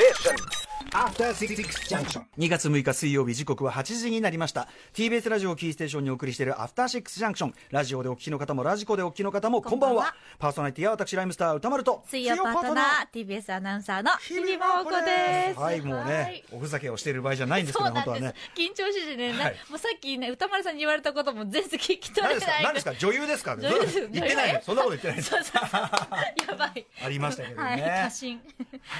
station. 2月6日水曜日時刻は8時になりました。TBS ラジオをキーステーションにお送りしているアフターシックスジャンクションラジオでお聞きの方もラジコでお聞きの方もこんばんは。こんばんは。パーソナリティは私ライムスター歌丸と水曜パートナー TBS アナウンサーの日々真央子です。はい。もうねおふざけをしている場合じゃないんですけど本当はね。緊張しててね、なはい。もうさっきね歌丸さんに言われたことも全然聞き取何ですかれない。何ですか？女優ですか？女優です。言ってないの？そんなこと言ってないです。そうそう。そうやばい。ありましたけどね。はい、過信。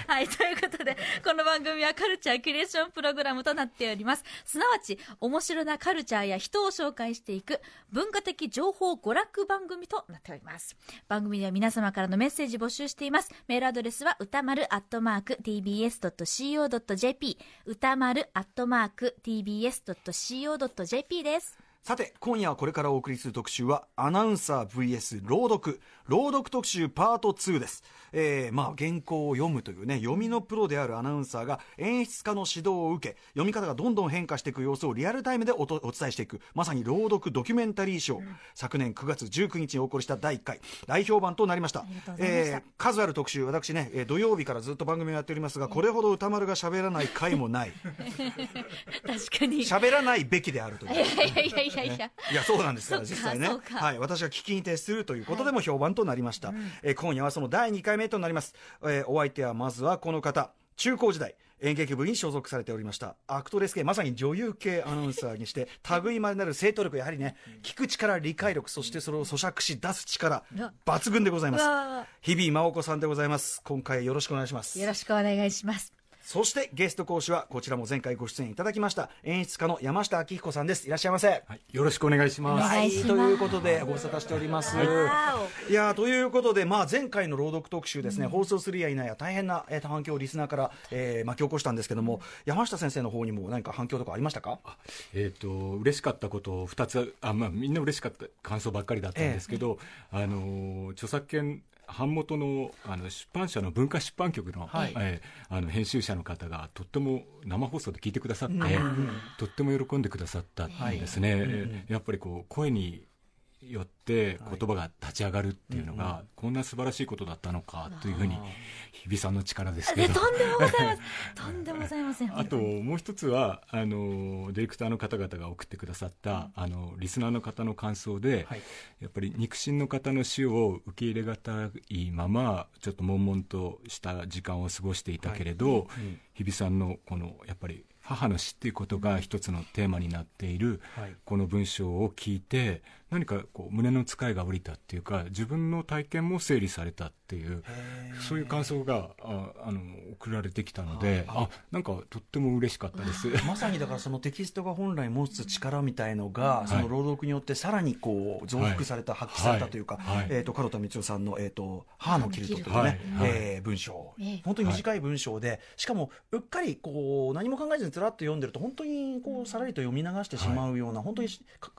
はい、ということで、この番組はカルチャーキュレーションプログラムとなっております。すなわち、面白なカルチャーや人を紹介していく文化的情報娯楽番組となっております。番組では皆様からのメッセージ募集しています。メールアドレスは歌丸アットマーク tbs.co.jp 歌丸アットマーク tbs.co.jp です。さて今夜はこれからお送りする特集はアナウンサー vs 朗読。朗読特集パート2です、えーまあ、原稿を読むというね読みのプロであるアナウンサーが演出家の指導を受け読み方がどんどん変化していく様子をリアルタイムでおとお伝えしていく。まさに朗読ドキュメンタリーショー、昨年9月19日にお送りした第1回。大評判となりました。した。えー数ある特集。私ね、えー土曜日からずっと番組をやっておりますがこれほど歌丸が喋らない回もない。確かに。い喋らないべきであるという。やいやいやいやいや。いや。いやそうなんですから実際ね。はい、私が聞きに徹するということでも評判となりました、えー今夜はその第2回目となります、えーお相手はまずはこの方中高時代演劇部に所属されておりました。アクトレス系まさに女優系アナウンサーにして 類いまれなる正答力やはりね聞く力理解力そしてそれを咀嚼し出す力抜群でございます。日々真央子さんでございます。今回よろしくお願いします。よろしくお願いします。そしてゲスト講師はこちらも前回ご出演いただきました演出家の山下明彦さんです。いらっしゃいませ。はい、よろしくお願いします。お願いしますということでご無沙汰しております。わい。やーということで、まあ、前回の朗読特集ですね、放送するや否や大変な、えー反響をリスナーから、えー巻き起こしたんですけども、山下先生の方にも何か反響とかありましたか？えっ、と嬉しかったことを二つあまあみんな嬉しかった感想ばっかりだったんですけど、あのー著作権版元のあの出版社の文化出版局の,、はい。えーあの編集者の方がとっても生放送で聞いてくださって、とっても喜んでくださったんですね、えーやっぱりこう声によって言葉が立ち上がるっていうのが、こんな素晴らしいことだったのかというふうに日比さんの力ですけで、どとんでもございません。とんでもございません。あともう一つはあのディレクターの方々が送ってくださった、あのリスナーの方の感想で、はい。やっぱり肉親の方の死を受け入れがたいままちょっと悶々とした時間を過ごしていたけれど、日比さんのこのやっぱり母の死っていうことが一つのテーマになっている、はい。この文章を聞いて何かこう胸の使いが下りたっていうか自分の体験も整理されたっていうそういう感想がああの送られてきたのであなんかとっても嬉しかったです。まさにだからそのテキストが本来持つ力みたいのが、その朗読によってさらにこう増幅された、発揮されたというか、はい。えー、と門田光代さんの、えー、と母のキルトというね、はい。はい。えー文章、ええ。本当に短い文章で、しかもうっかりこう何も考えずにつらっと読んでると本当にこうさらりと読み流してしまうような、本当に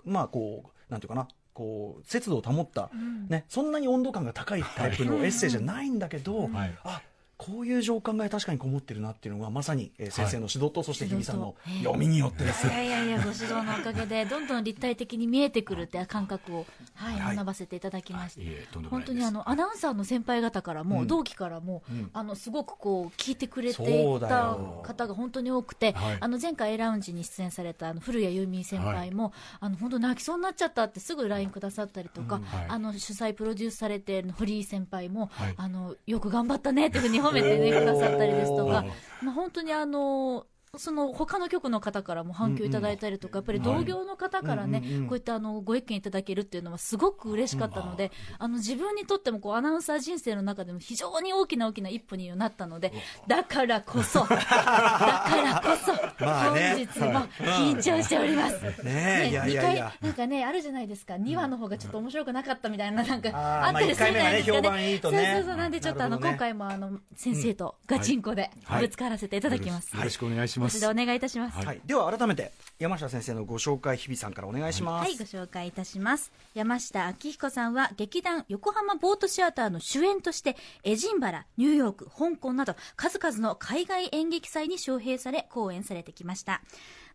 まあこうなんていうかなこう節度を保った、ね、そんなに温度感が高いタイプのエッセイじゃないんだけど、はい。あこういう情感が確かにこもってるなっていうのがまさに、えー先生の指導と、そして日比さんの読みによってですいやいやいや、ご指導のおかげで、どんどん立体的に見えてくるって感覚を、はい、はい。学ばせていただきました。い。えとんでもない本当にあのアナウンサーの先輩方からも、うん。同期からも、うん。あのすごくこう聞いてくれていたよ。方が本当に多くて、はい。あの前回 A ラウンジに出演されたあの古谷由美先輩も、あの本当泣きそうになっちゃったってすぐ LINE くださったりとか、はい。あの主催プロデュースされているフリー先輩も、はい。あのよく頑張ったねっていうふうに褒めて、ね、くださったりですとか。まあ、本当にあのその他の局の方からも反響いただいたりとか、やっぱり同業の方からね、こういったあのご意見いただけるっていうのはすごく嬉しかったので、あの自分にとってもこうアナウンサー人生の中でも非常に大きな大きな一歩になったので、だからこそ、だからこそ、まあね。本日も緊張しております。ねえいやいやいや。2回なんかね、あるじゃないですか、2話の方がちょっと面白くなかったみたいな、なんかあったりするじゃないですか、ね。そうそうそう、なんでちょっとあの、今回もあの先生とガチンコではい。ぶつからせていただきます。よろしくお願いします。でお願いいたします。はい、では改めて山下先生のご紹介日比さんからお願いします、はい、ご紹介いたします。山下明彦さんは劇団横浜ボートシアターの主演として、エジンバラ、ニューヨーク、香港など数々の海外演劇祭に招聘され公演されてきました。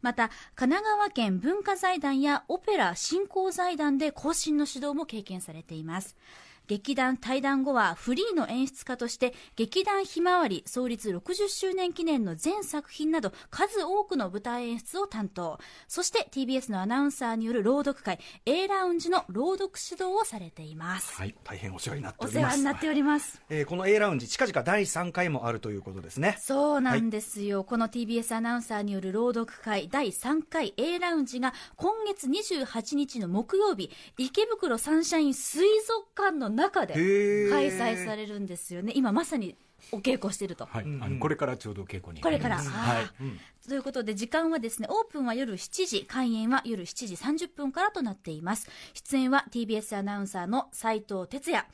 また、神奈川県文化財団やオペラ振興財団で後進の指導も経験されています。劇団対談後はフリーの演出家として劇団ひまわり創立60周年記念の全作品など数多くの舞台演出を担当。そして TBS のアナウンサーによる朗読会 A ラウンジの朗読指導をされています、はい、大変お世話になっておおります。世話になっております。えーこの A ラウンジ近々第3回もあるということですね。そうなんですよ、この TBS アナウンサーによる朗読会第3回 A ラウンジが今月28日の木曜日池袋サンシャイン水族館の中で開催されるんですよね。今まさにお稽古してると、はい、あのこれからちょうど稽古に。これから、はい。ということで時間はですねオープンは夜7時開演は夜7時30分からとなっています。出演は TBS アナウンサーの斉藤哲也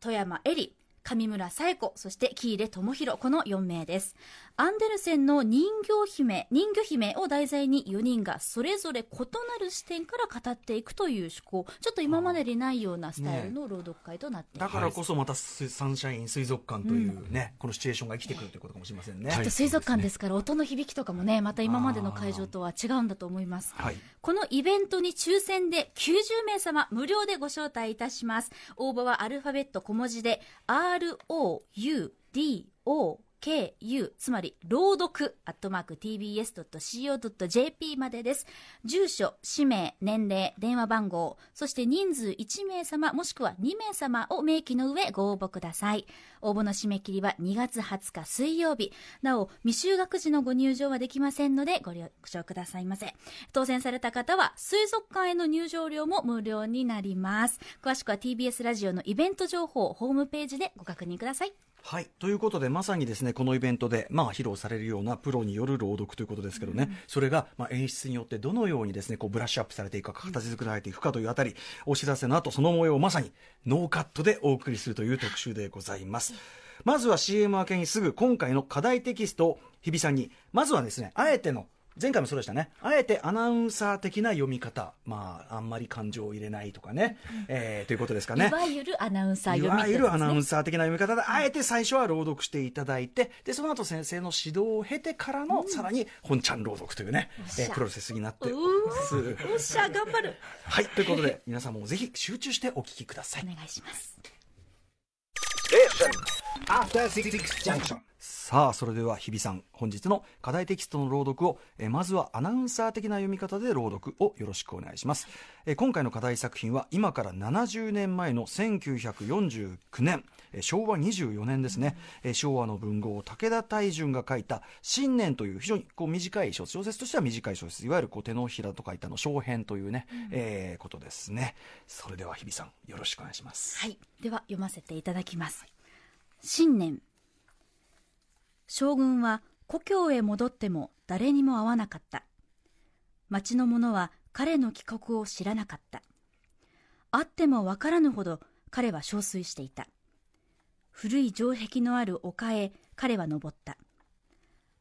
富山恵里上村紗恵子そして喜入智弘この4名ですアンデルセンの人形姫人魚姫を題材に4人がそれぞれ異なる視点から語っていくという趣向。ちょっと今までにないようなスタイルの朗読会となっています、だからこそまたスサンシャイン水族館というね、このシチュエーションが生きてくるということかもしれませんね。きっと水族館ですから音の響きとかもねまた今までの会場とは違うんだと思います。はい。このイベントに抽選で90名様無料でご招待いたします。応募はアルファベット小文字で KU つまり朗読アットマーク tbs.co.jp までです。住所、氏名、年齢、電話番号、そして人数1名様もしくは2名様を明記の上ご応募ください。応募の締め切りは2月20日水曜日。なお、未就学児のご入場はできませんのでご了承くださいませ。当選された方は水族館への入場料も無料になります。詳しくは TBS ラジオのイベント情報ホームページでご確認ください。はい。ということで、まさにですね、このイベントで、まあ、披露されるようなプロによる朗読ということですけどね、それが、まあ、演出によってどのようにですね、こう、ブラッシュアップされていくか、形作られていくかというあたり、お知らせの後、その模様をまさに、ノーカットでお送りするという特集でございます。まずは CM 明けにすぐ、今回の課題テキストを、日比さんに、まずはですね、あえての、前回もそうでしたね。あえてアナウンサー的な読み方。まあ、あんまり感情を入れないとかね。えーということですかね。いわゆるアナウンサーい読みわゆるアナウンササー的な読み方で、あえて最初は朗読していただいて、で、その後先生の指導を経てからの、さらに本ちゃん朗読というね、えープロセスになっておりうます。ー。おっしゃ、頑張る。はい、ということで、皆さんもぜひ集中してお聞きくださいお。願いします。After Six Junction. さあ、それでは日比さん、本日の課題テキストの朗読を、えーまずはアナウンサー的な読み方で朗読をよろしくお願いします。えー今回の課題作品は、今から70年前の1949年、えー昭和24年ですね、えー昭和の文豪、武田大順が書いた、新年という非常にこう短い小説、小説としては短い小説、いわゆるこう手のひらと書いたの小編というね、えーことですね。それでは日比さん、よろしくお願いします。はい。では読ませていただきます。新年。将軍は故郷へ戻っても誰にも会わなかった。町の者は彼の帰国を知らなかった。会ってもわからぬほど彼は憔悴していた。古い城壁のある丘へ彼は登った。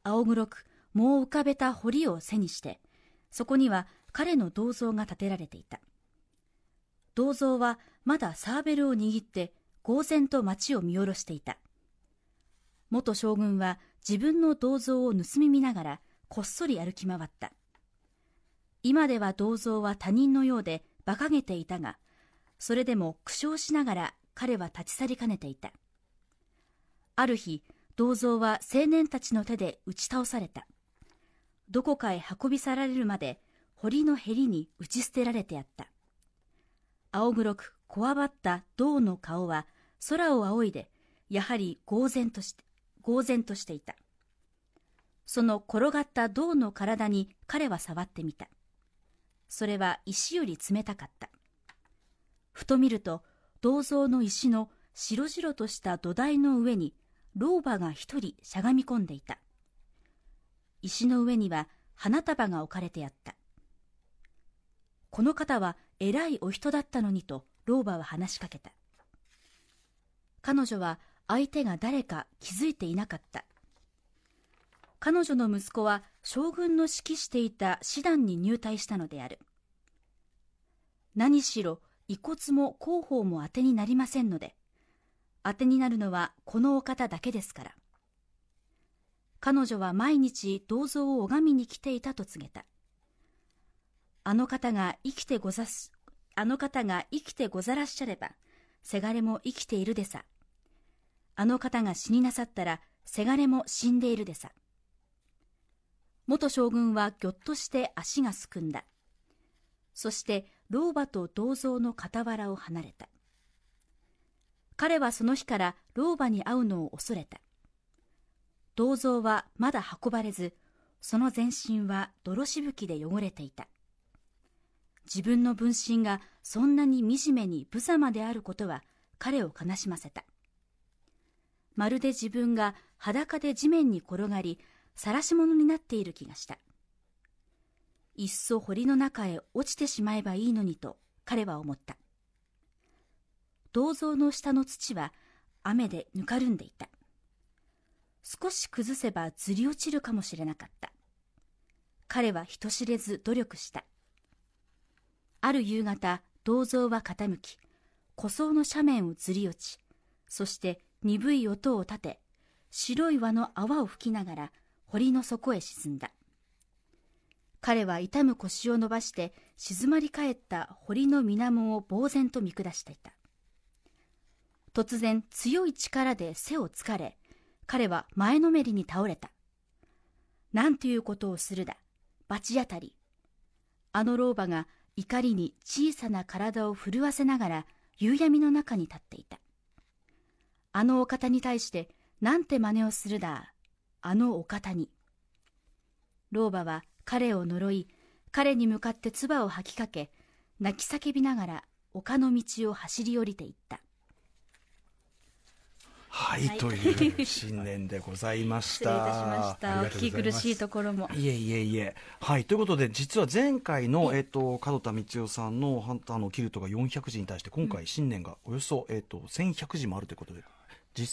青黒くもう浮かべた堀を背にして、そこには彼の銅像が建てられていた。銅像はまだサーベルを握って呆然と街を見下ろしていた。元将軍は自分の銅像を盗み見ながらこっそり歩き回った。今では銅像は他人のようで馬鹿げていたが、それでも苦笑しながら彼は立ち去りかねていた。ある日、銅像は青年たちの手で打ち倒された。どこかへ運び去られるまで堀のへりに打ち捨てられてあった。青黒くこわばった銅の顔は空を仰いでやはり呆然として呆然としていた。その転がった銅の体に彼は触ってみた。それは石より冷たかった。ふと見ると銅像の石の白々とした土台の上に老婆が一人しゃがみ込んでいた。石の上には花束が置かれてあった。この方は偉いお人だったのにと老婆は話しかけた。彼女は相手が誰か気づいていなかった。彼女の息子は将軍の指揮していた師団に入隊したのである。何しろ遺骨も広報も当てになりませんので当てになるのはこのお方だけですから。彼女は毎日銅像を拝みに来ていたと告げた。あの方が生きてござす、あの方が生きてござらっしゃれば、せがれも生きているでさ。あの方が死になさったら、せがれも死んでいるでさ。元将軍はぎょっとして足がすくんだ。そして老婆と銅像の傍らを離れた。彼はその日から老婆に会うのを恐れた。銅像はまだ運ばれず、その全身は泥しぶきで汚れていた。自分の分身がそんなに惨めに無様であることは彼を悲しませた。まるで自分が裸で地面に転がり、晒し者になっている気がした。いっそ堀の中へ落ちてしまえばいいのにと彼は思った。銅像の下の土は雨でぬかるんでいた。少し崩せばずり落ちるかもしれなかった。彼は人知れず努力した。ある夕方、銅像は傾き、古層の斜面をずり落ち、そして鈍い音を立て、白い輪の泡を吹きながら堀の底へ沈んだ。彼は痛む腰を伸ばして静まり返った堀の水面を呆然と見下していた。突然強い力で背をつかれ、彼は前のめりに倒れた。なんていうことをするだ。罰当たり。あの老婆が怒りに小さな体を震わせながら夕闇の中に立っていた。あのお方に対してなんて真似をするだ。あのお方に。老婆は彼を呪い、彼に向かって唾を吐きかけ、泣き叫びながら丘の道を走り降りていった。はい、という新年でございました。失礼いたしました。お聞き苦しいところも。いえいえいえ。はい。ということで、実は前回の、えっ、と、門田光代さんのハンターのキルトが400字に対して、今回新年がおよそ、えっ、と、1100字もあるということで、実、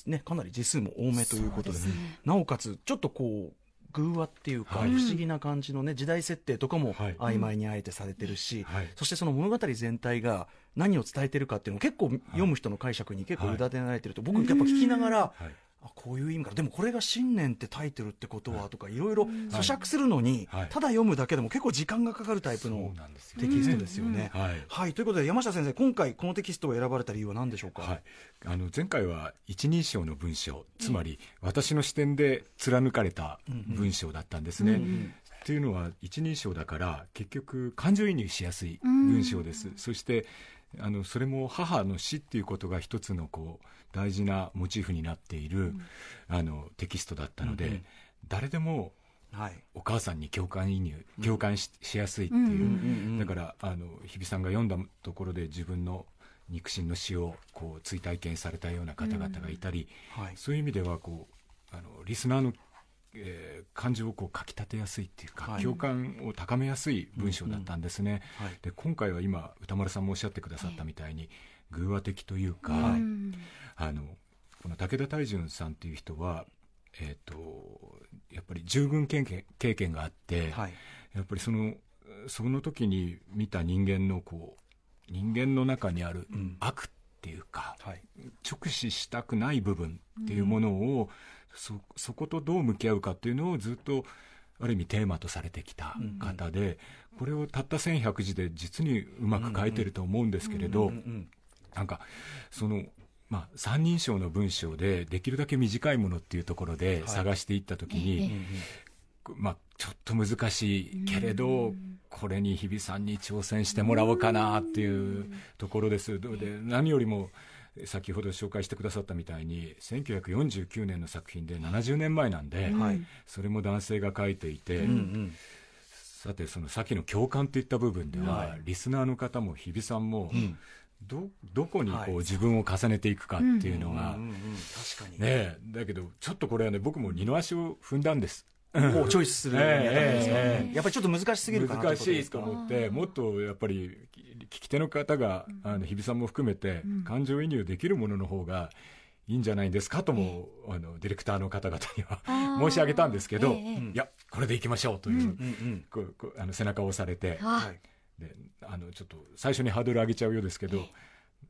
ね、かなり字数も多めということで、なおかつ、ちょっとこう、偶話っていうか、はい。不思議な感じのね、時代設定とかもはい。曖昧にあえてされてるし、はい。そしてその物語全体が何を伝えてるかっていうのも結構読む人の解釈に結構委ねられてると、僕やっぱ聞きながら、はいあこういう意味か。でもこれが「新年」ってタイトルってことはとかいろいろ咀嚼するのに、はい。ただ読むだけでも結構時間がかかるタイプのテキストですよね。はい。はい、ということで山下先生今回このテキストを選ばれた理由は何でしょうか、はい、あの前回は一人称の文章つまり私の視点で貫かれた文章だったんですね。っていうのは一人称だから結局感情移入しやすい文章です。そしてあのそれも母の死っていうことが一つのこう大事なモチーフになっている、あのテキストだったので、誰でもはい。お母さんに共感移入共感し,、しやすいっていう、うんうんだからあの日比さんが読んだところで自分の肉親の死をこう追体験されたような方々がいたり、はい。そういう意味ではこうあのリスナーの、えー感情をこうかきたてやすいっていうか、はい。共感を高めやすい文章だったんですね、はい。で今回は今歌丸さんもおっしゃってくださったみたいに、偶話的というか、はい。あのこの武田泰淳さんっていう人は、えー、とやっぱり従軍経験経験があって、はい。やっぱりそのその時に見た人間のこう人間の中にあるうん。悪っていうか、はい。直視したくない部分っていうものを、そそことどう向き合うかっていうのをずっとある意味テーマとされてきた方で、これをたった1100字で実にうまく書いてると思うんですけれど、うんうんなんかその、まあ、三人称の文章でできるだけ短いものっていうところで探していった時に、まあ、ちょっと難しいけれど、これに日比さんに挑戦してもらおうかなっていうところです。で何よりも先ほど紹介してくださったみたいに1949年の作品で70年前なんで、はい。それも男性が書いていて、うんうん。さてそのさっきの共感といった部分では、はい。リスナーの方も日比さんも、どどこにこう、はい。自分を重ねていくかっていうのが、うんうん確かに、ねえだけどちょっとこれはね僕も二の足を踏んだんです。こうチョイスする やっぱりちょっと難しすぎるかな難しいと思ってもっとやっぱり聞き手の方が、あの日比さんも含めて、感情移入できるものの方がいいんじゃないですかとも、あのディレクターの方々には申し上げたんですけど、ええいやこれでいきましょうという、うん。うんこうこうあの背中を押されて、あはい。であのちょっと最初にハードル上げちゃうようですけど、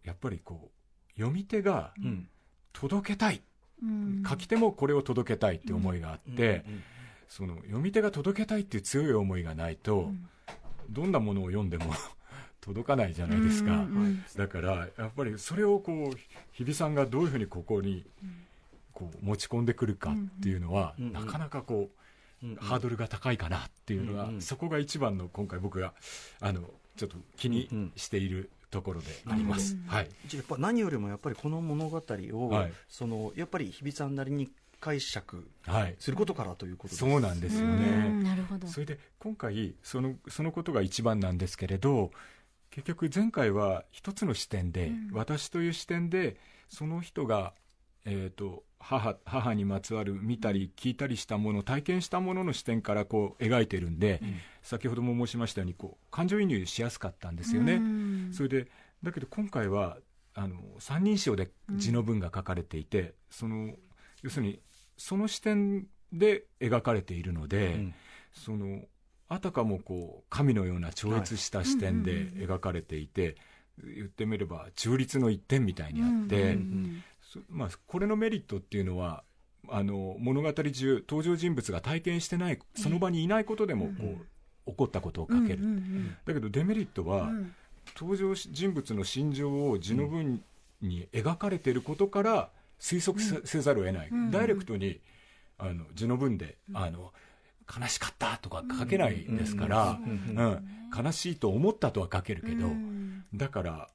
やっぱりこう読み手がうん。届けたい、うん。書き手もこれを届けたいって思いがあって、うんその読み手が届けたいっていう強い思いがないと、どんなものを読んでも届かないじゃないですか、うんうんだからやっぱりそれをこう日比さんがどういうふうにここにこう持ち込んでくるかっていうのは、うんうんなかなかこう、うんハードルが高いかなっていうのは、うんうんそこが一番の今回僕があのちょっと気にしているところであります、はい。やっぱ何よりもやっぱりこの物語を、はい。そのやっぱり日比さんなりに解釈はい。することからということです。そうなんですようんねなるほど。それで今回そのそのことが一番なんですけれど結局前回は一つの視点で、うん。私という視点でその人が、えー、と母母にまつわる見たり聞いたりしたもの体験したものの視点からこう描いてるんで、先ほども申しましたようにこう感情移入しやすかったんですよね。うん。それでだけど今回はあの三人称で字の文が書かれていて、その要するにその視点で描かれているので、うん。そのあたかもこう神のような超越した視点で描かれていて、言ってみれば中立の一点みたいにあって、まあ、これのメリットっていうのはあの物語中登場人物が体験してないその場にいないことでもこう、起こったことを書ける、うんうんだけどデメリットは、うん。登場人物の心情を字の文に描かれていることから推測せ,、せざるを得ない、うんダイレクトにあの字の文で、あの悲しかったとか書けないですから、ううんん悲しいと思ったとは書けるけど、うん。だから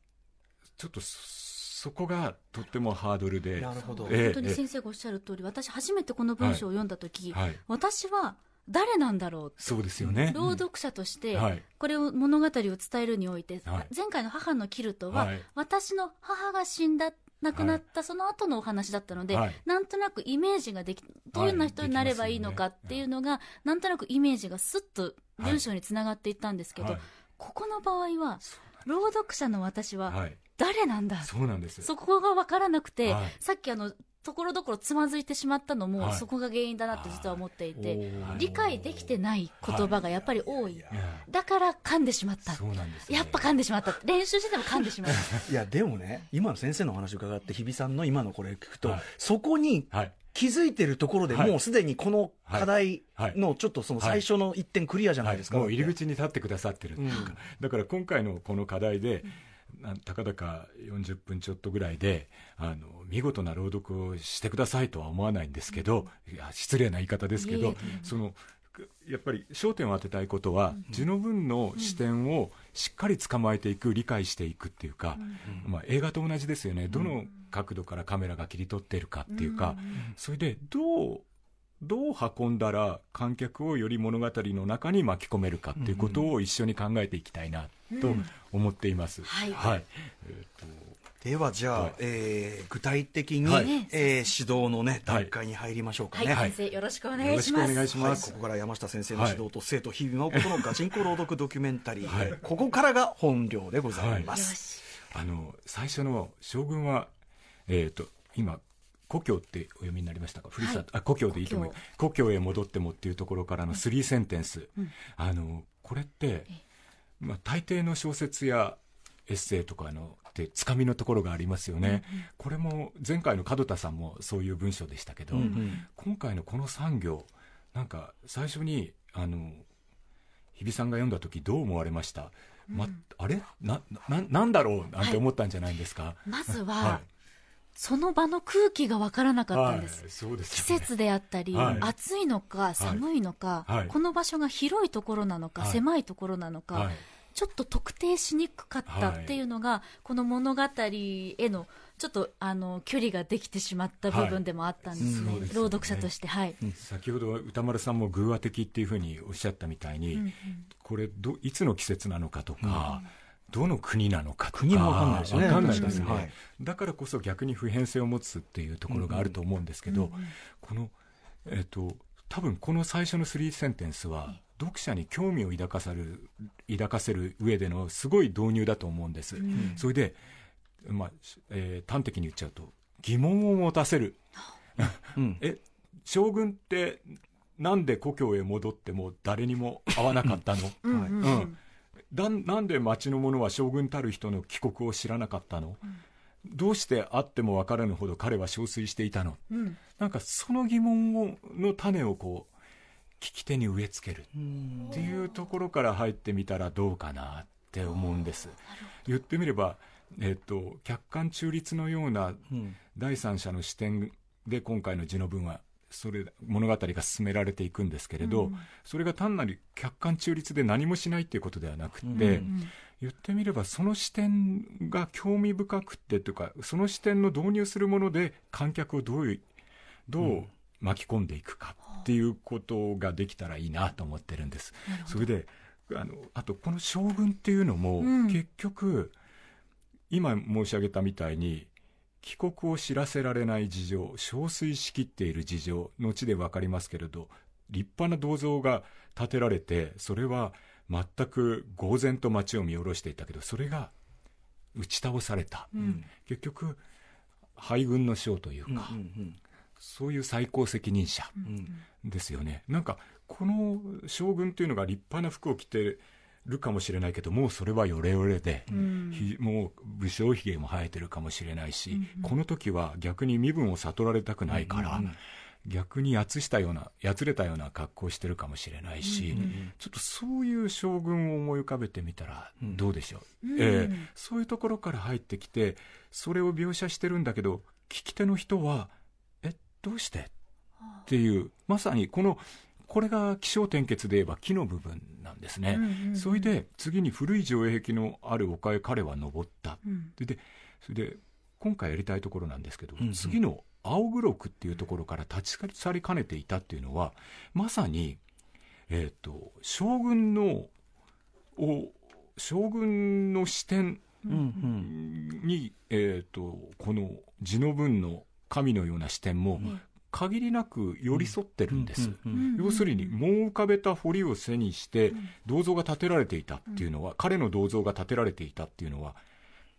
ちょっとそそこがとってもハードルでなるほど。ええ本当に先生がおっしゃる通り私初めてこの文章を読んだ時、はい、私は誰なんだろうそうですよね。朗読者として、はい。これを物語を伝えるにおいて、はい。前回の母のキルトは、はい。私の母が死んだ亡くなったその後のお話だったので、はい。なんとなくイメージができどういうような人になればいいのかっていうのが、なんとなくイメージがスッと文章につながっていったんですけど、はい。ここの場合は朗読者の私ははい、誰なんだ、そうなんです。そこが分からなくて、はい。さっきあのところどころつまずいてしまったのも、はい。そこが原因だなって実は思っていて、理解できてない言葉がやっぱり多い、だから噛んでしまった、そうなんです、ね。やっぱ噛んでしまった。練習してても噛んでしまった。いやでもね今の先生のお話を伺って日比さんの今のこれ聞くと、はい。そこにはい。気づいてるところではい。もうすでにこの課題はい。のちょっとその最初の一点クリアじゃないですか、もう入り口に立ってくださってるっていうか、だから今回のこの課題で、たかだか40分ちょっとぐらいであの見事な朗読をしてくださいとは思わないんですけど、いや失礼な言い方ですけどそのやっぱり焦点を当てたいことは、字の文の視点をしっかり捕まえていく理解していくっていうか、まあ、映画と同じですよね。どの角度からカメラが切り取っているかっていうか、それでどうどう運んだら観客をより物語の中に巻き込めるかっていうことを一緒に考えていきたいなと思っています。はい。はい。えーとではじゃあ、はい。えー具体的に、はい。えー指導のねはい。段階に入りましょうかはい、ね、はい先生よろしくお願よろしくおいします願いします。はい。ここから山下先生の指導と生徒日々真央子とのガチンコ朗読ドキュメンタリー、はい。ここからが本領でございまよす、しあの最初の将軍は、えー、と今故郷ってお読みになりましたか、ふるさと。あ故郷でいいと思う。故郷。へ戻ってもっていうところからのスリーセンテンス、あのこれって、まあ、大抵の小説やエッセイとかのってつかみのところがありますよね、これも前回の門田さんもそういう文章でしたけど、うんうん。今回のこの産業なんか最初にあの日比さんが読んだ時どう思われました、ま、あれ？なななんだろう？なんて思ったんじゃないんですか、まずは、はその場の空気が分からなかったんです、はい、ですね。節であったり、はい。暑いのか寒いのか、はい。この場所が広いところなのか、はい。狭いところなのか、はい。ちょっと特定しにくかったっていうのが、この物語へのちょっとあの距離ができてしまった部分でもあったんですね,、はいすよね。朗読者としてはい、先ほど歌丸さんも偶話的っていうふうにおっしゃったみたいに、うんうん。これどいつの季節なのかとか、どの国なのかとか国もわかんないですよね。わかんないですね。はいだからこそ逆に普遍性を持つっていうところがあると思うんですけど、このえっ、と多分この最初のスリーセンテンスは読者に興味を抱かせる抱かせる上でのすごい導入だと思うんです、それで、まあえー端的に言っちゃうと疑問を持たせる。うん。え将軍ってなんで故郷へ戻っても誰にも会わなかったの、うん。うん。うんだんなんで町の者は将軍たる人の帰国を知らなかったの、どうして会っても分からぬほど彼は憔悴していたの？うん。なんかその疑問をの種をこう聞き手に植え付けるっていうところから入ってみたらどうかなってって思うんです。言ってみれば、えっと、客観中立のような第三者の視点で今回の字の文はそれ物語が進められていくんですけれど、それが単なる客観中立で何もしないっていうことではなくて、言ってみればその視点が興味深くてというかその視点の導入するもので観客をどういうどう巻き込んでいくかっていうことができたらいいなと思ってるんです。それであのあとこの将軍っていうのも、うん。結局今申し上げたみたいに帰国を知らせられない事情憔悴しきっている事情後で分かりますけれど立派な銅像が建てられてそれは全く呆然と街を見下ろしていたけどそれが打ち倒された、結局敗軍の将というか、そういう最高責任者ですよね、なんかこの将軍というのが立派な服を着てるかもしれないけどもうそれはヨレヨレで、ひもう武将髭も生えてるかもしれないし、この時は逆に身分を悟られたくないから、逆にやつしたようなやつれたような格好をしてるかもしれないし、ちょっとそういう将軍を思い浮かべてみたらどうでしょう、ええ。そういうところから入ってきてそれを描写してるんだけど聞き手の人はえどうして？っていうまさにこのこれが気象転結で言えば木の部分なんですね、それで次に古い城壁のある丘へ彼は登った、ででそれで今回やりたいところなんですけど、次の青黒区っていうところから立ち去りかねていたっていうのはまさに、えー、と将軍のを将軍の視点に、えー、とこの字の文の神のような視点も限りなく寄り添ってるんです、要するに藻を浮かべた堀を背にして銅像が建てられていたっていうのは、彼の銅像が建てられていたっていうのは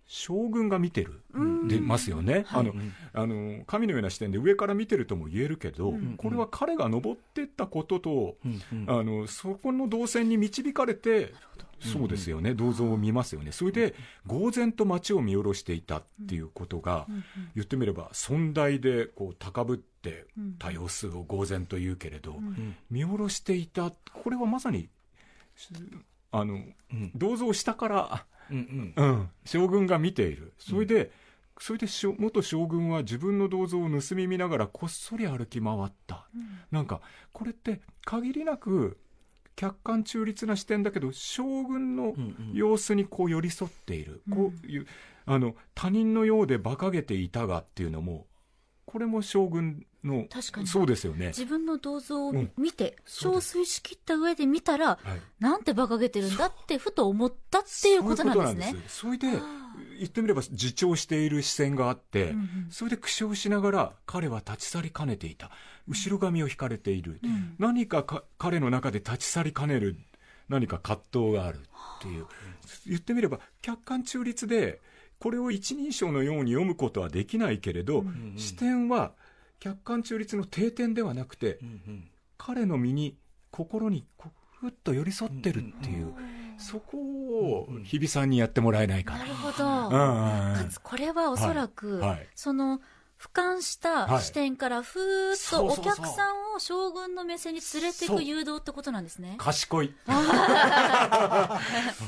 将軍が見てる。でますよね、あのあの神のような視点で上から見てるとも言えるけど、これは彼が登っていったことと、あのそこの動線に導かれてそうですよね、銅像を見ますよね。それで呆然と街を見下ろしていたっていうことが、言ってみれば尊大でこう高ぶってた様子を呆然と言うけれど、見下ろしていたこれはまさにあの、銅像を下から、うん、将軍が見ている。それで、それでしょ元将軍は自分の銅像を盗み見ながらこっそり歩き回った、なんかこれって限りなく客観中立な視点だけど将軍の様子にこう寄り添っている、こういうあの他人のようで馬鹿げていたがっていうのもこれも将軍の確かに。そうですよね。自分の銅像をうん。見て、そう悴しきった上で見たら、はい。なんて馬鹿げてるんだってふと思ったっていうことなんですね。そういうことなんです。それで言ってみれば自重している視線があって、うんうんそれで苦笑しながら彼は立ち去りかねていた。後ろ髪を引かれている、何かか彼の中で立ち去りかねる何か葛藤があるっていう。言ってみれば客観中立でこれを一人称のように読むことはできないけれど、視点は客観中立の定点ではなくて、彼の身に心にこうふっと寄り添ってるっていう、そこを日比さんにやってもらえないかな。なるほど。うんうんうん。かつこれはおそらく、はい。はい。その俯瞰したはい。視点からふーっとお客さんを将軍の目線に連れていく誘導ってことなんですね。賢い。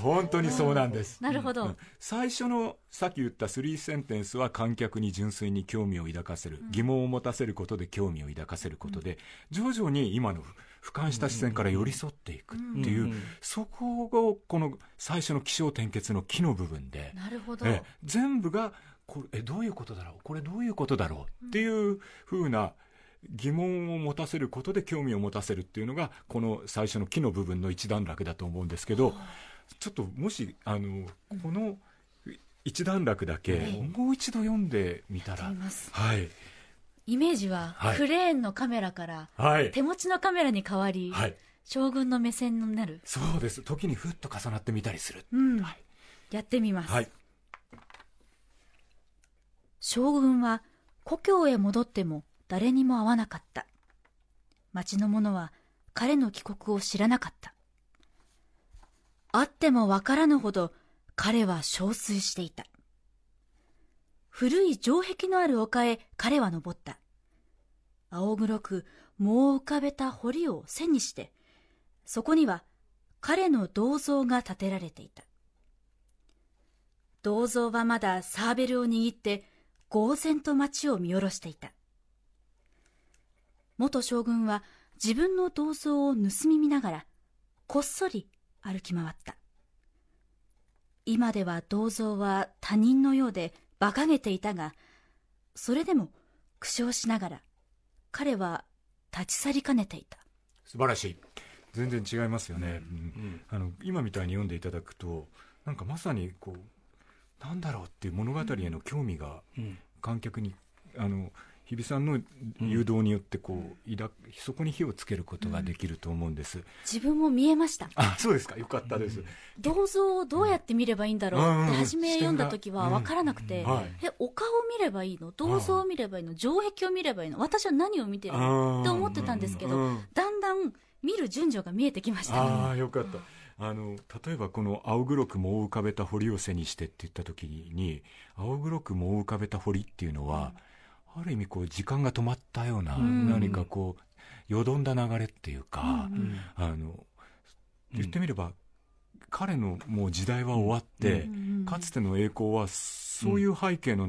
本当にそうなんです。なるほど。うん。最初のさっき言った3センテンスは観客に純粋に興味を抱かせる、疑問を持たせることで興味を抱かせることで、徐々に今の俯瞰した視線から寄り添っていくっていう、そこがこの最初の起承転結の木の部分で、なるほど。ええ全部がこれえどういうことだろう？これどういうことだろう？っていうふうな疑問を持たせることで興味を持たせるっていうのがこの最初の木の部分の一段落だと思うんですけどちょっともしあのこの一段落だけもう一度読んでみたら見ます。はいイメージははいクレーンのカメラからはい手持ちのカメラに変わり、はい将軍の目線になる。そうです時にふっと重なってみたりする、うんはいやってみます。はい将軍は故郷へ戻っても誰にも会わなかった。町の者は彼の帰国を知らなかった。会ってもわからぬほど彼は憔悴していた。古い城壁のある丘へ彼は登った。青黒く藻を浮かべた堀を背にして、そこには彼の銅像が建てられていた。銅像はまだサーベルを握って呆然と街を見下ろしていた元将軍は自分の銅像を盗み見ながらこっそり歩き回った今では銅像は他人のようで馬鹿げていたがそれでも苦笑しながら彼は立ち去りかねていた。素晴らしい。全然違いますよね、うん。あの今みたいに読んでいただくとなんかまさにこうなんだろうっていう物語への興味が観客にあの日比さんの誘導によってこう、抱そこに火をつけることができると思うんです、自分も見えました。あそうですか。よかったです、銅像をどうやって見ればいいんだろう。うん。って初め読んだ時は分からなくて、うん。はい。えお顔を見ればいいの？銅像を見ればいいの？城壁を見ればいいの？私は何を見てる？のって思ってたんですけど、うん。だんだん見る順序が見えてきました。ああよかった。あの例えばこの「青黒く藻を浮かべた堀を背にして」って言った時に「青黒く藻を浮かべた堀」っていうのは、ある意味こう時間が止まったような、ん。何かこうよどんだ流れっていうか、あの言ってみれば、彼のもう時代は終わって、かつての栄光はそういう背景の、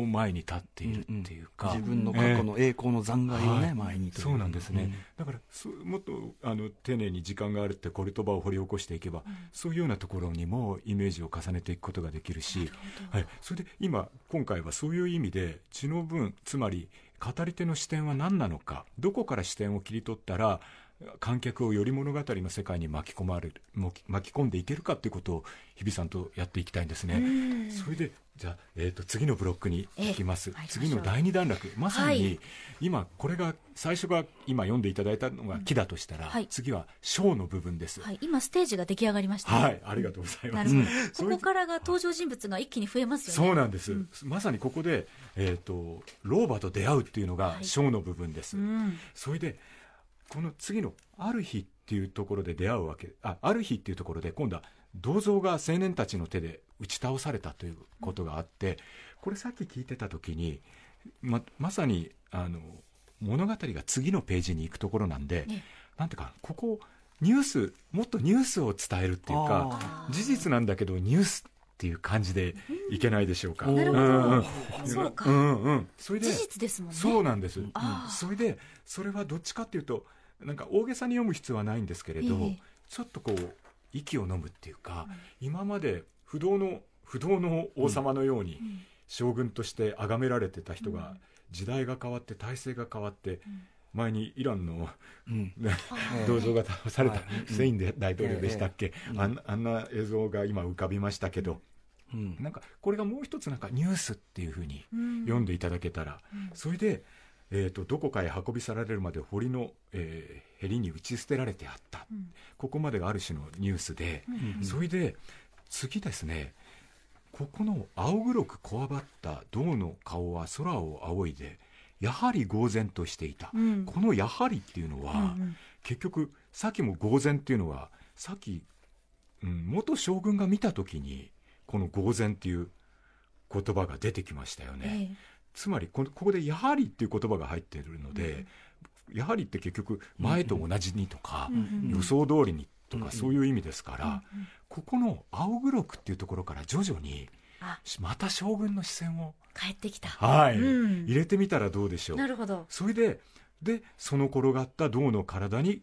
を前に立っているっていうか、自分の過去の栄光の残骸をね、はい。前にそうなんですね、だからそうもっとあの丁寧に時間があるってこれ言葉を掘り起こしていけば、そういうようなところにもイメージを重ねていくことができるし、はい、それで今今回はそういう意味で知の分つまり語り手の視点は何なのかどこから視点を切り取ったら観客をより物語の世界に巻き込まれるも巻き込んでいけるかっていうことを日比さんとやっていきたいんですね。それでじゃあ、えー、と次のブロックに行きます、次の第二段落。まさに、はい。今これが最初が今読んでいただいたのが木だとしたら、はい。次は章の部分です。はい、今ステージが出来上がりましたね、はい、ありがとうございます。ういうここからが登場人物が一気に増えますよね。そうなんです、まさにここで、えー、と老婆と出会うっていうのが章の部分です、うん。それでこの次の「ある日」っていうところで出会うわけあある日っていうところで今度は銅像が青年たちの手で打ち倒されたということがあってこれさっき聞いてた時にままさにあの物語が次のページに行くところなんで、ねなんていうかここニュースもっとニュースを伝えるっていうかあ事実なんだけどニュースっていう感じでいけないでしょうか。なるほど。うんうん。そうか。うんうん。それで事実ですもんね。そうなんです。あー。それでそれはどっちかっていうとなんか大げさに読む必要はないんですけれど、ええ。ちょっとこう息を飲むっていうか、今まで不動の不動の王様のように将軍として崇められてた人が、時代が変わって体制が変わって、前にイランの、うん。銅像 が倒された、はい。フセインで大統領でしたっけ、ええあんあんな映像が今浮かびましたけど、うん。なんかこれがもう一つなんかニュースっていうふうにうん。読んでいただけたら、それで、えー、とどこかへ運び去られるまで堀の、えーへりに打ち捨てられてあった、ここまでがある種のニュースで、それで次ですねここの青黒くこわばった銅の顔は空を仰いでやはり呆然としていた、うん。この「やはり」っていうのは、うんうん。結局さっきも呆然っていうのはさっき、うん、元将軍が見た時にこの呆然っていう言葉が出てきましたよね、えつまりこここで「やはり」っていう言葉が入っているので、やはりって結局前と同じにとか、うん予想通りにとか、うんそういう意味ですから、ここの「青黒く」っていうところから徐々にあ。また将軍の視線を、帰ってきた。はい。うん。入れてみたらどうでしょう。なるほど。それででその転がった銅の体に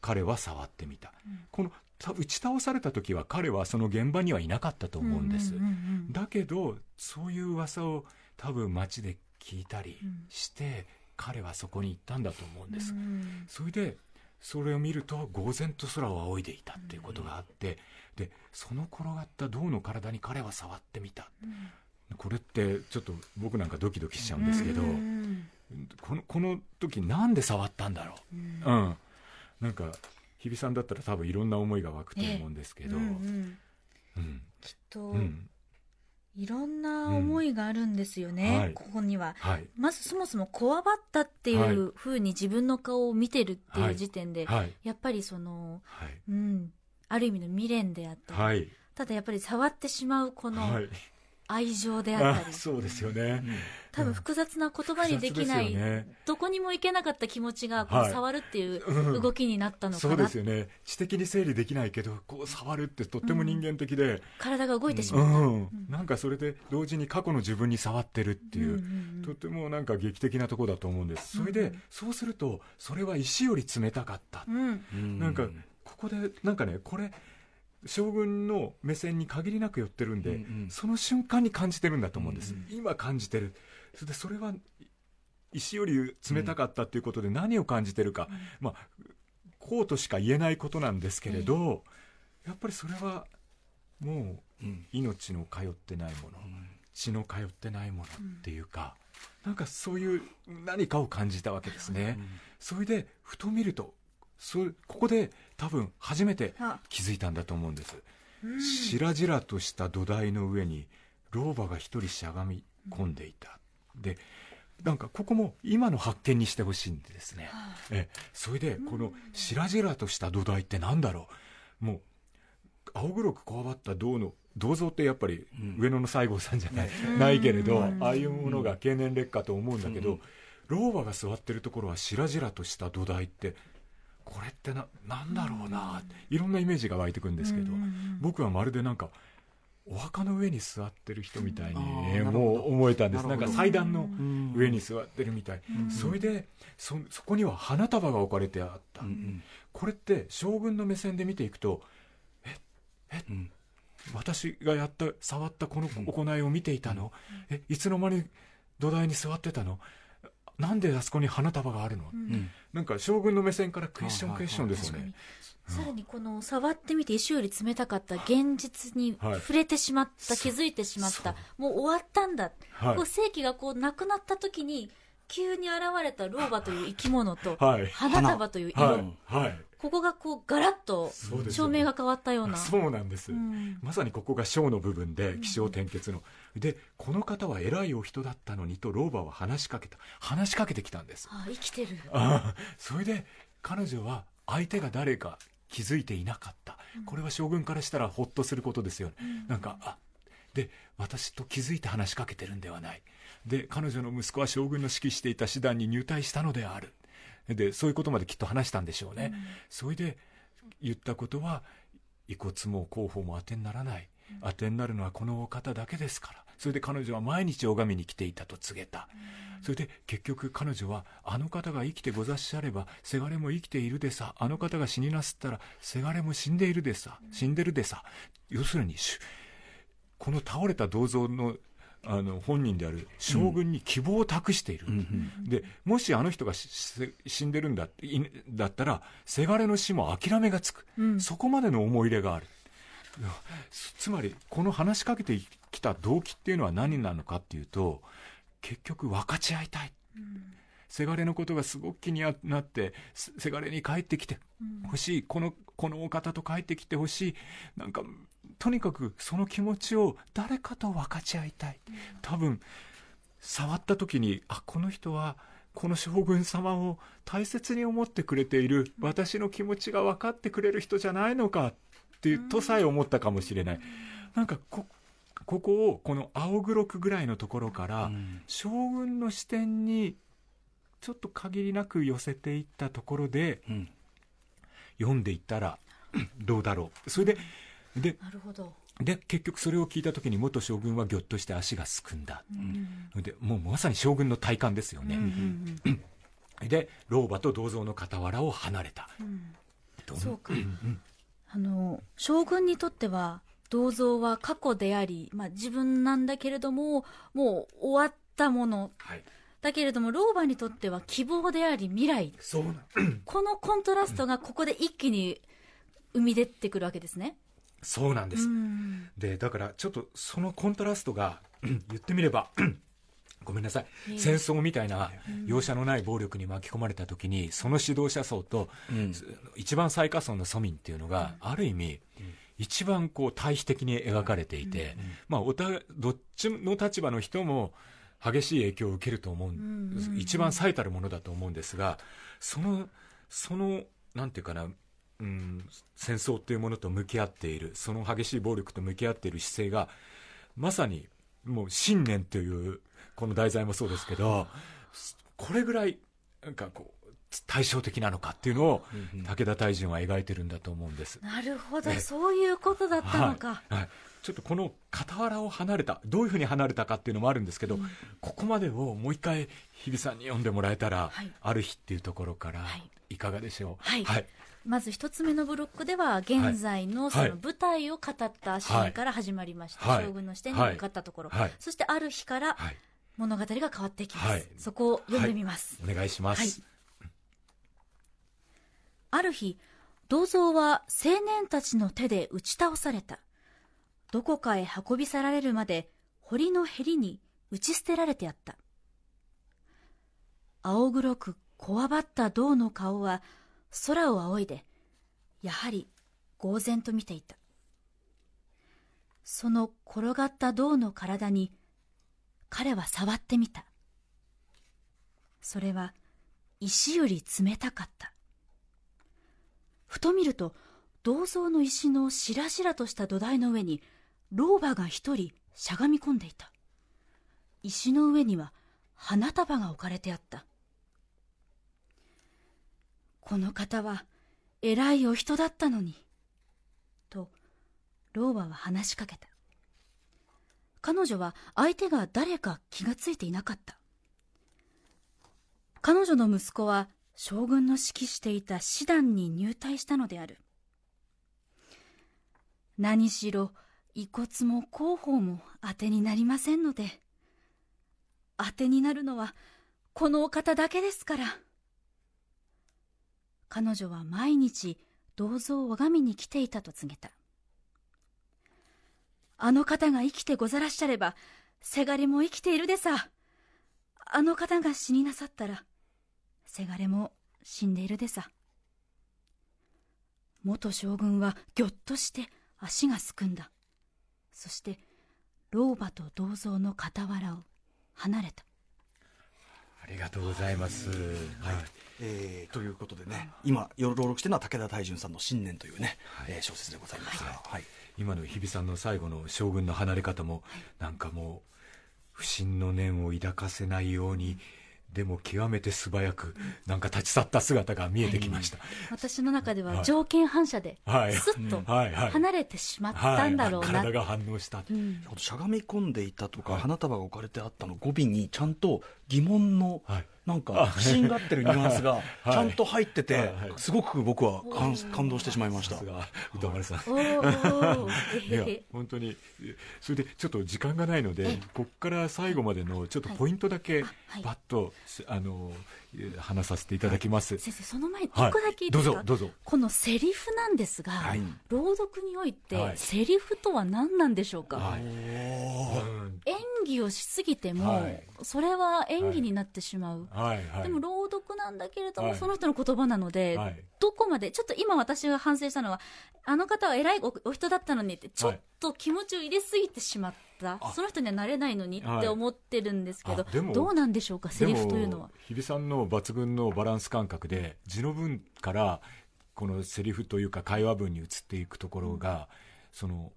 彼は触ってみた、このた打ち倒された時は彼はその現場にはいなかったと思うんです、うんうんうん。だけどそういう噂を多分街で聞いたりして、彼はそこに行ったんだと思うんです、うん。それでそれを見ると呆然と空を仰いでいたっていうことがあって、でその転がった銅の体に彼は触ってみた、これってちょっと僕なんかドキドキしちゃうんですけど、うん。このこの時なんで触ったんだろう、うん。なんか日比さんだったら多分いろんな思いが湧くと思うんですけど、うんうん。うん。きっと、うんいろんな思いがあるんですよね、うんはい。ここには。はい。まずそもそもこわばったっていうふうに自分の顔を見てるっていう時点で、はい。やっぱりその、はい。うん、ある意味の未練であったり、はい。ただやっぱり触ってしまうこのはい。愛情であった ありそうですよね、多分複雑な言葉にできない、ね。どこにも行けなかった気持ちがこはい。う触るっていううん。動きになったのかそうな、ですよね。知的に整理できないけどこう触るってとっても人間的で、体が動いてしう。まった、ん。なんかそれで同時に過去の自分に触ってるっていう、うんうんうん。とてもなんか劇的なとこだと思うんです。それで、そうするとそれは石より冷たかった、うん。なんかここでなんかねこれ将軍の目線に限りなく寄ってるんで、うんうん。その瞬間に感じてるんだと思うんです、今感じてるそれでそれは石より冷たかったっていうことで何を感じてるか、まあこうとしか言えないことなんですけれど、やっぱりそれはもううん命の通ってないもの、血の通ってないものっていうか、なんかそういう何かを感じたわけですね、それでふと見るとそうここで多分初めてあ。気づいたんだと思うんです、白々とした土台の上に老婆が一人しゃがみ込んでいた、でなんかここも今の発見にしてほしいんですね、えそれでこの白々とした土台って何だろう。もう青黒くこわばった銅の銅像ってやっぱり上野の西郷さんじゃない,、ないけれど、ああいうものが経年劣化と思うんだけど、老婆が座ってるところは白々とした土台ってこれってななんだろうな、いろんなイメージが湧いてくるんですけど、僕はまるでなんかお墓の上に座ってる人みたいに、ねもう思えたんです。なんか祭壇のん上に座ってるみたい、それでそそこには花束が置かれてあった、うんこれって将軍の目線で見ていくとうん。私がやった触ったこの行いを見ていたの、えいつの間に土台に座ってたの？なんであそこに花束があるの、うん。なんか将軍の目線からクエスチョンクエスチョンですよね。さらにこの触ってみて石より冷たかった現実にはい触れてしまった、そう気づいてしまった。もう終わったんだ、はい。こう世紀がこうなくなった時に急に現れた老婆という生き物とはい。花束という色、はい。はいがこうガラッと照明が変わったような。そうなんです、ん。まさにここが章の部分で起承転結の、でこの方は偉いお人だったのにと老婆は話しかけた。話しかけてきたんです。あ生きてる。ああそれで彼女は相手が誰か気づいていなかった、これは将軍からしたらほっとすることですよね、なんかあで私と気づいて話しかけてるんではない。で彼女の息子は将軍の指揮していた師団に入隊したのであるでそういうことまできっと話したんでしょうね、それで言ったことは遺骨も候補も当てにならない、当てになるのはこのお方だけですから。それで彼女は毎日拝みに来ていたと告げた、それで結局彼女はあの方が生きてござっしゃればせがれも生きているでさ。あの方が死になすったらせがれも死んでいるでさ。死んでるでさ。要するにしこの倒れた銅像のあの本人である将軍に希望を託している、でもしあの人が死んでるんだいだったらせがれの死も諦めがつく、そこまでの思い入れがある。つつまりこの話しかけてきた動機っていうのは何なのかっていうと結局分かち合いたい、せがれのことがすごく気になってせせがれに帰ってきてほしい、このこのお方と帰ってきてほしい。なんかとにかくその気持ちを誰かと分かち合いたい、多分触った時にあこの人はこの将軍様を大切に思ってくれている。私の気持ちが分かってくれる人じゃないのかっていうとさえ思ったかもしれない、なんかこここをこの青黒くぐらいのところから、将軍の視点にちょっと限りなく寄せていったところで、ん。読んでいったら どうだろう。それででなるほど。で結局それを聞いた時に元将軍はぎょっとして足がすくんだ、でもうまさに将軍の体感ですよね、で老婆と銅像の傍らを離れた、どんそうか、あの将軍にとっては銅像は過去であり、まあ、自分なんだけれどももう終わったもの。はい、だけれども老婆にとっては希望であり未来。そうなこのコントラストがここで一気に生み出てくるわけですね。そうなんです、うん。でだからちょっとそのコントラストが 言ってみれば ごめんなさい、戦争みたいな容赦のない暴力に巻き込まれた時にその指導者層と、一番最下層の庶民っていうのが、ある意味、一番こう対比的に描かれていて、まあ、おたどっちの立場の人も激しい影響を受けると思う、一番最たるものだと思うんですがそのそのなんていうかなうん、戦争というものと向き合っているその激しい暴力と向き合っている姿勢がまさにもう信念というこの題材もそうですけどこれぐらいなんかこう対照的なのかっていうのを武田大臣は描いてるんだと思うんです。なるほど、ねそういうことだったのか。はい。はい。ちょっとこの傍らを離れたどういうふうに離れたかっていうのもあるんですけど、ここまでをもう一回日比さんに読んでもらえたら、はい。ある日っていうところからはい。いかがでしょう？はい。はいまず一つ目のブロックでは、現在のそはいの舞台を語ったシーンから始まりました。はい将軍の視点に向かったところ。はいそしてある日からはい物語が変わっていきます。はいそこを読んでみます。お願いします、はいある日、銅像は青年たちの手で打ち倒された。どこかへ運び去られるまで堀のへりに打ち捨てられてあった。青黒くこわばった銅の顔は空を仰いで、やはり呆然と見ていた。その転がった銅の体に彼は触ってみた。それは石より冷たかった。ふと見ると、銅像の石のしらしらとした土台の上に、老婆が一人しゃがみ込んでいた。石の上には花束が置かれてあった。この方は偉いお人だったのに。と、老婆は話しかけた。彼女は相手が誰か気がついていなかった。彼女の息子は将軍の指揮していた師団に入隊したのである。何しろ遺骨も広報も当てになりませんので、当てになるのはこのお方だけですから。彼女は毎日銅像を拝みに来ていたと告げた。あの方が生きてござらっしゃれば、せがれも生きているでさ。あの方が死になさったら、せがれも死んでいるでさ。元将軍はぎょっとして足がすくんだ。そして、老婆と銅像の傍らを離れた。ありがとうございます、はい。えーということでね、今、朗読してるのは武田大淳さんの信念というね、えー小説でございますが、はい。今の日比さんの最後の将軍の離れ方も、なんかもう不審の念を抱かせないようにでも極めて素早くなんか立ち去った姿が見えてきました、私の中でははい。条件反射で、はい。スッと離れてしまったんだろうな。体が反応した、うん。しゃがみ込んでいたとか、はい。花束が置かれてあったの語尾にちゃんと疑問の、はいなんか不審がってるニュアンスがはい。ちゃんと入ってて、すごく僕は感感動してしまいました。さすが歌丸さん。いや本当にそれでちょっと時間がないのでここから最後までのちょっとポイントだけはい。バッとあの話させていただきます、先生その前に一はい。個だけいいですか、どうぞどうぞ。このセリフなんですが、はい。朗読において、はい。セリフとは何なんでしょうか、はい。うん。演技をしすぎても、はい。それは演技になってしまう、はい。はい。でも朗読なんだけれども、はい。その人の言葉なので、はい。どこまでちょっと今私が反省したのはあの方は偉いおお人だったのにってちょっと気持ちを入れすぎてしまった、その人にはなれないのにって思ってるんですけど、あでもどうなんでしょうかセリフというのは。日比さんの抜群のバランス感覚で字の文からこのセリフというか会話文に移っていくところが、その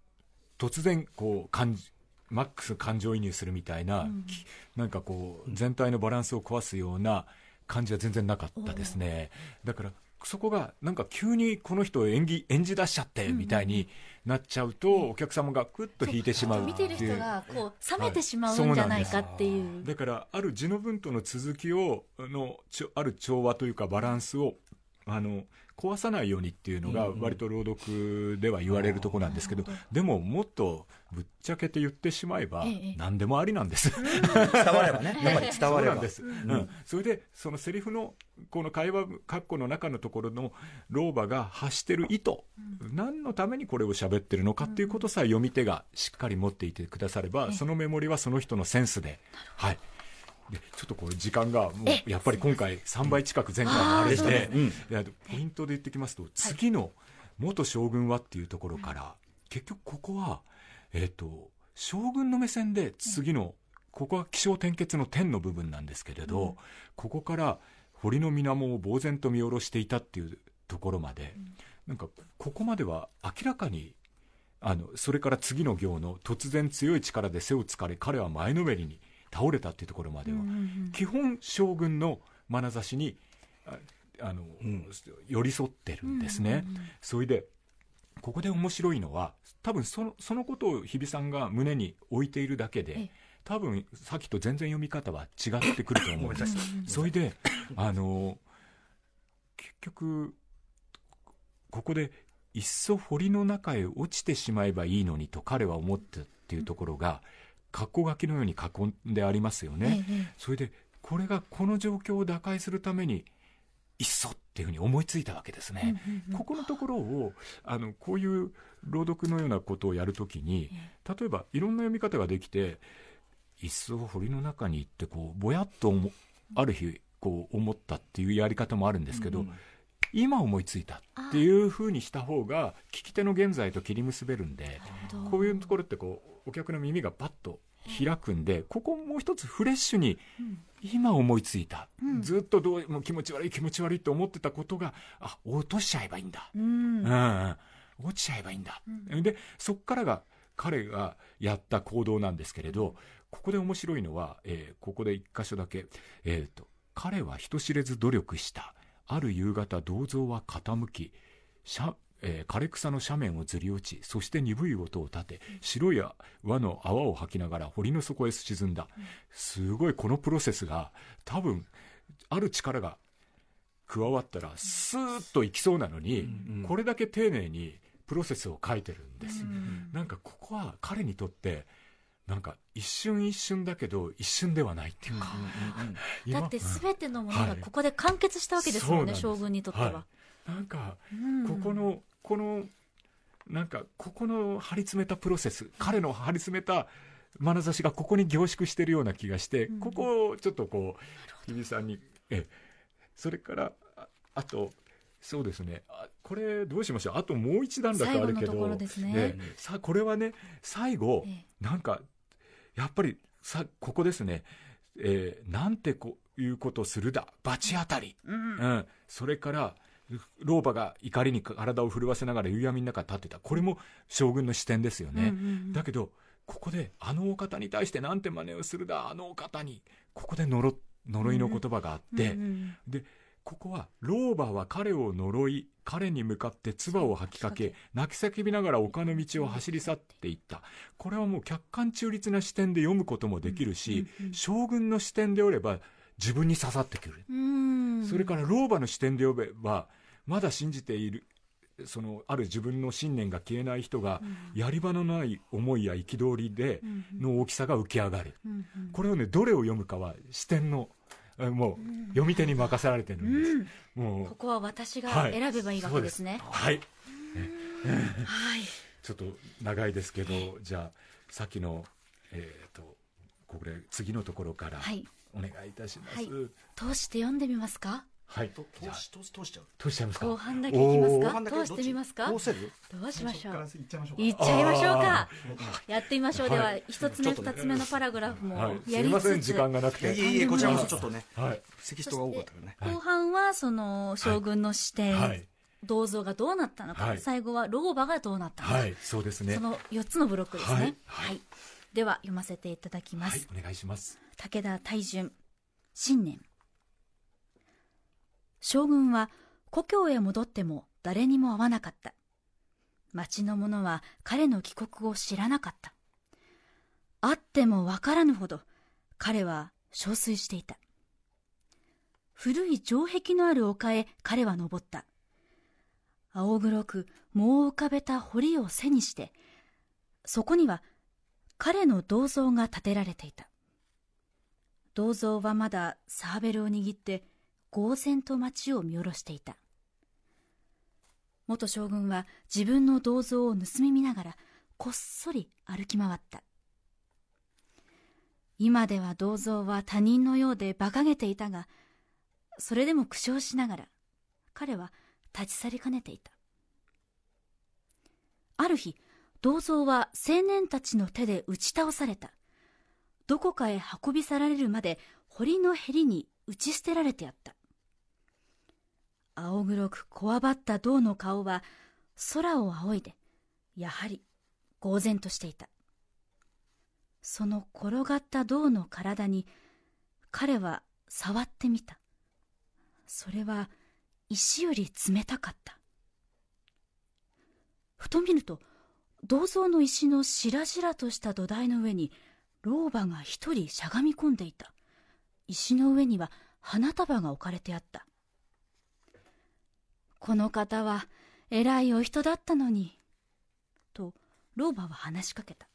突然こう感じマックス感情移入するみたいな、きなんかこう全体のバランスを壊すような感じは全然なかったですね。だからそこがなんか急にこの人を演技演じ出しちゃってみたいになっちゃうと、お客様がクッと引いてしまうう。見てる人がこう冷めてしまはいうんじゃないかっていう,、だからある字の文との続きをあのちょある調和というかバランスをあの壊さないようにっていうのが割と朗読では言われるところなんですけど、でももっとぶっちゃけて言ってしまえばええ何でもありなんです。伝わればね。やっぱり伝われば。そうなんです、うん。それでそのセリフのこの会話括弧の中のところの老婆が発してる意図、何のためにこれを喋ってるのかっていうことさえ読み手がしっかり持っていてくだされば、そのメモリはその人のセンスで。はいでちょっとこれ時間がもうやっぱり今回3倍近く前回のあれで、うんいやポイントで言ってきますと次の元将軍はっていうところから、結局ここは、えっと将軍の目線で次の、ここは気象転結の天の部分なんですけれど、ここから堀の水面を呆然と見下ろしていたっていうところまで、なんかここまでは明らかにあのそれから次の行の突然強い力で背をつかれ彼は前のめりに倒れたっていうところまでは、基本将軍の眼差しにああの、寄り添ってるんですね、それでここで面白いのは多分そのそのことを日比さんが胸に置いているだけで多分さっきと全然読み方は違ってくると思うんです。それであの結局ここでいっそ堀の中へ落ちてしまえばいいのにと彼は思ったっていうところが格好書きのように囲んでありますよね、それでこれがこの状況を打開するためにいっそっていうふうに思いついたわけですね。ここのところをあのこういう朗読のようなことをやるときに例えばいろんな読み方ができていっそ堀の中に行ってこうぼやっと思ある日こう思ったっていうやり方もあるんですけど、今思いついたっていうふうにした方が聞き手の現在と切り結べるんでこういうところってこうお客の耳がパッと開くんでここもう一つフレッシュに今思いついた、ずっとどうもう気持ち悪い気持ち悪いと思ってたことがあ落としちゃえばいいんだ、うん。うん落ちちゃえばいいんだ、でそっからが彼がやった行動なんですけれどここで面白いのは、えーここで一箇所だけ、えーと彼は人知れず努力した。ある夕方銅像は傾き斜えー枯れ草の斜面をずり落ちそして鈍い音を立て白い輪の泡を吐きながら堀の底へ沈んだ。すごいこのプロセスが多分ある力が加わったらスーッといきそうなのに、これだけ丁寧にプロセスを書いてるんです、なんかここは彼にとってなんか一瞬一瞬だけど一瞬ではないっていうか、今だって全てのものはい。がここで完結したわけですもんね、そうなんです。将軍にとっては。はい、なんかうん。ここのこのなんかここの張り詰めたプロセス彼の張り詰めた眼差しがここに凝縮してるような気がして、ここをちょっとこう日比さんにえそれからああとそうですね。あこれどうしましょう。あともう一段落あるけど最後のとこれはね最後、えなんかやっぱりさここですね、えーなんてこういうことするだ。罰当たり、うん。それから老婆が怒りに体を震わせながら夕闇の中に立ってた。これも将軍の視点ですよね、だけどここであのお方に対してなんて真似をするだ。あのお方に。ここで呪呪いの言葉があって、でここは老婆は彼を呪い彼に向かって唾を吐きかけ泣き叫びながら丘の道を走り去っていった。これはもう客観中立な視点で読むこともできるし、将軍の視点でおれば自分に刺さってくる、うん。それから老婆の視点で読めばまだ信じているそのある自分の信念が消えない人が、やり場のない思いや憤りでの大きさが浮き上がる、これをねどれを読むかは視点のえもう読み手に任せられてるんです、もう。ここは私がはい。選べばいいわけですね。はい。はい。ちょっと長いですけどじゃあさっきのえっ、とこれ次のところからはい。お願いいたします。はい。通して読んでみますか？はい、通し通し通しちゃう。通しちゃいますか？後半だけいきますか？通してみますか？どうせるどうしましょう？そっちゃいましょうか。いっちゃいましょうか。あやってみましょう。では一つ目二つ目のパラグラフもやりつつ。みません時間がなくて。いえいえこちらこそちょっとねはい。席人が多かったからね。後半はその将軍の視点、はい。銅像がどうなったのか、はい。最後は老婆がどうなったのか、はい。そうですね。その4つのブロックですね、ははいい。はいでは読ませていただきまはいす、お願いします。武田大順新年。将軍は故郷へ戻っても誰にも会わなかった。町の者は彼の帰国を知らなかった。会ってもわからぬほど彼は憔悴していた。古い城壁のある丘へ彼は登った。青黒く藻を浮かべた堀を背にしてそこには彼の銅像が建てられていた。銅像はまだサーベルを握って呆然と街を見下ろしていた。元将軍は自分の銅像を盗み見ながらこっそり歩き回った。今では銅像は他人のようで馬鹿げていたがそれでも苦笑しながら彼は立ち去りかねていた。ある日銅像は青年たちの手で打ち倒された。どこかへ運び去られるまで堀のへりに打ち捨てられてやった。青黒くこわばった銅の顔は空を仰いでやはり呆然としていた。その転がった銅の体に彼は触ってみた。それは石より冷たかった。ふと見ると銅像の石のしらじらとした土台の上に老婆が一人しゃがみ込んでいた。石の上には花束が置かれてあった。この方は偉いお人だったのにと老婆は話しかけた。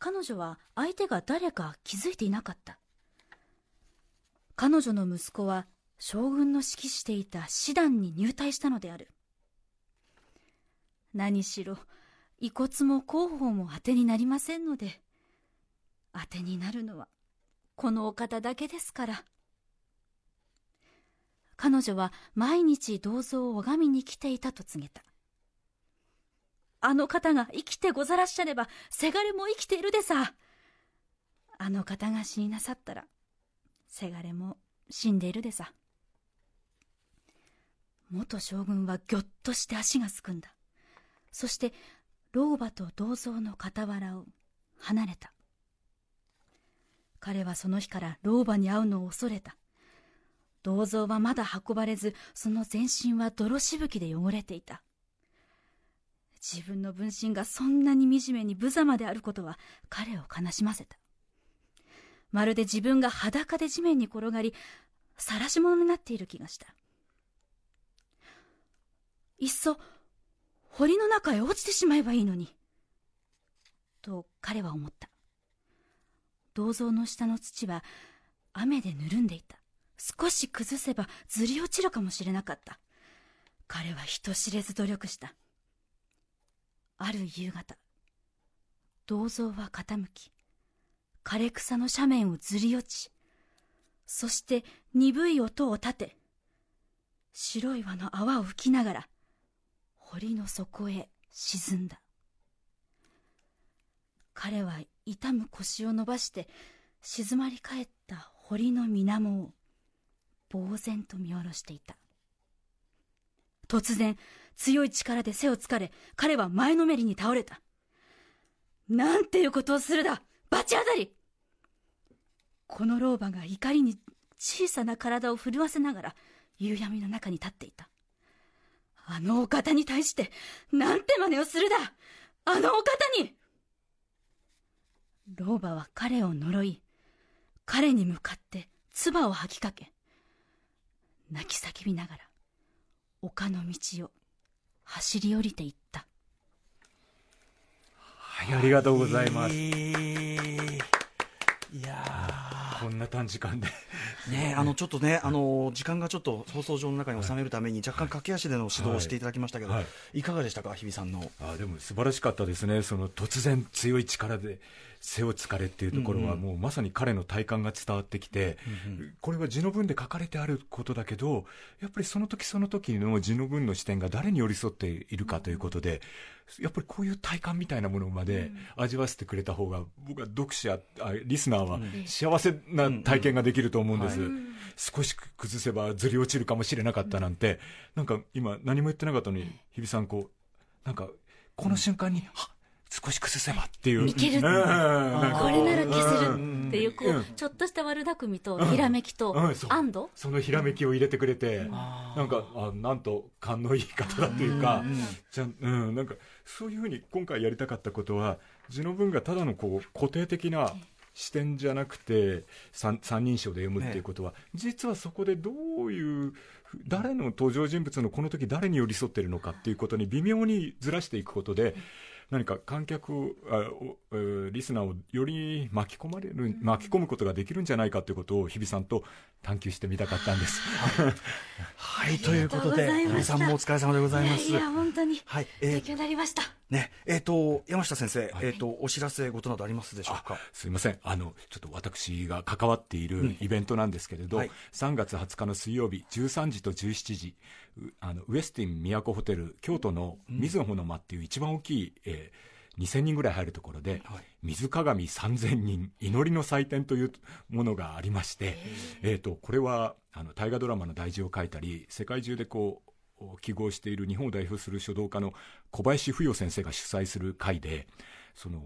彼女は相手が誰か気づいていなかった。彼女の息子は将軍の指揮していた師団に入隊したのである。何しろ遺骨も広報も当てになりませんので当てになるのはこのお方だけですから。彼女は毎日銅像を拝みに来ていたと告げた。あの方が生きてござらっしゃればせがれも生きているでさ。あの方が死になさったらせがれも死んでいるでさ。元将軍はぎょっとして足がすくんだ。そして老婆と銅像の傍らを離れた。彼はその日から老婆に会うのを恐れた。銅像はまだ運ばれずその全身は泥しぶきで汚れていた。自分の分身がそんなに惨めに無様であることは彼を悲しませた。まるで自分が裸で地面に転がり晒し者になっている気がした。いっそ堀の中へ落ちてしまえばいいのに。と彼は思った。銅像の下の土は雨でぬるんでいた。少し崩せばずり落ちるかもしれなかった。彼は人知れず努力した。ある夕方銅像は傾き枯れ草の斜面をずり落ちそして鈍い音を立て白い輪の泡を吹きながら堀の底へ沈んだ。彼は痛む腰を伸ばして静まり返った堀の水面を呆然と見下ろしていた。突然強い力で背をつかれ彼は前のめりに倒れた。なんていうことをするだ罰当たり。この老婆が怒りに小さな体を震わせながら夕闇の中に立っていた。あのお方に対してなんて真似をするだ。あのお方に。老婆は彼を呪い彼に向かって唾を吐きかけ泣き叫びながら丘の道を走り降りていった。はいありがとうございます、い。やこんな短時間でねあのちょっとね、あの時間がちょっと放送上の中に収めるために、若干駆け足での指導をしていただきましたけど、はい。い、かがでしたか、日比さんの？あでも素晴らしかったですね、その突然強い力で背をつかれっていうところは、もうまさに彼の体感が伝わってきて、これは字の文で書かれてあることだけど、やっぱりその時その時の字の文の視点が誰に寄り添っているかということで、やっぱりこういう体感みたいなものまで味わわせてくれた方が、僕は読者、あリスナーは幸せな体験ができると思うんです。少し崩せばずり落ちるかもしれなかったなんて、なんか今何も言ってなかったのに、日比さんこう、なんか、この瞬間に、はっ少し崩せばっていう。いけるうん。これなら消せるっていうこうちょっとした悪巧みとひらめきと安堵？そのひらめきを入れてくれて、なんか、あなんと勘のいい方だというか、じゃうん、なんか、そういうふうに今回やりたかったことは、字の文がただのこう固定的な視点じゃなくて、三三人称で読むっていうことは、実はそこでどういう、誰の登場人物のこの時誰に寄り添ってるのかっていうことに微妙にずらしていくことで、何か観客をあおえーリスナーをより巻き込まれる、巻き込むことができるんじゃないかということを日比さんと探求してみたかったんです。はい、ということで、日比さんもお疲れ様でございます。いやいや本当にはい、えー勉強になりました。ね、えっ、と、山下先生、えっ、と、お知らせ事などありますでしょうか？すいません。あの、ちょっと私が関わっているイベントなんですけれど、はい。3月20日の水曜日、13時と17時、うあの、ウエスティン都ホテル、京都の水の穂の間っていう一番大きい、えー2000人ぐらい入るところで、はい。水鏡3000人、祈りの祭典というものがありまして、えっ、と、これは、あの、大河ドラマの題字を書いたり、世界中でこう、記号している日本を代表する書道家の小林芙蓉先生が主催する会でその、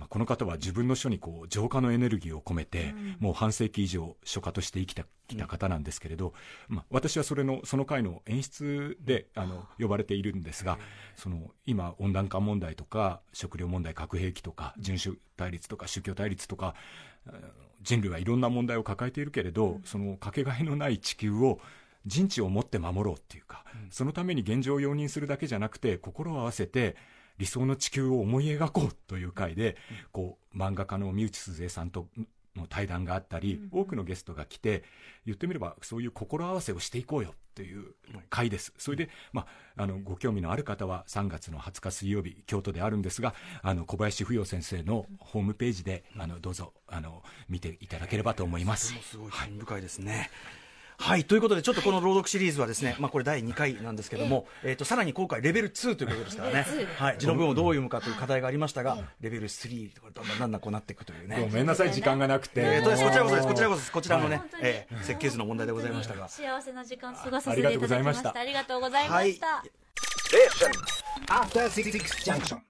まあ、この方は自分の書にこう浄化のエネルギーを込めて、もう半世紀以上書家として生きてきた方なんですけれど、まあ、私はそれのその会の演出であの呼ばれているんですがその今温暖化問題とか食料問題核兵器とか人種対立とか宗教対立とか人類はいろんな問題を抱えているけれど、そのかけがえのない地球を人知を持って守ろうっていうか、そのために現状を容認するだけじゃなくて心を合わせて理想の地球を思い描こうという回で、こう漫画家の三内鈴江さんとの対談があったり、多くのゲストが来て言ってみればそういう心合わせをしていこうよという回です、それで、まあ、あのご興味のある方は3月の20日水曜日京都であるんですがあの小林芙蓉先生のホームページであのどうぞあの見ていただければと思います。すごい興味深いですね。はい、ということで、ちょっとこの朗読シリーズはですね、まあこれ第2回なんですけども、えっ、と、さらに今回レベル2ということですからね、はい、字の文をどう読むかという課題がありましたが、レベル3とか、だんだんだんだんこうなっていくというね。ごめんなさい時間がなくて、えーこちらこそです、こちらこそそです、こちらのねえー設計図の問題でございましたが。幸せな時間過ごさせていただきました。ありがとうございました。はい。After Six Junction.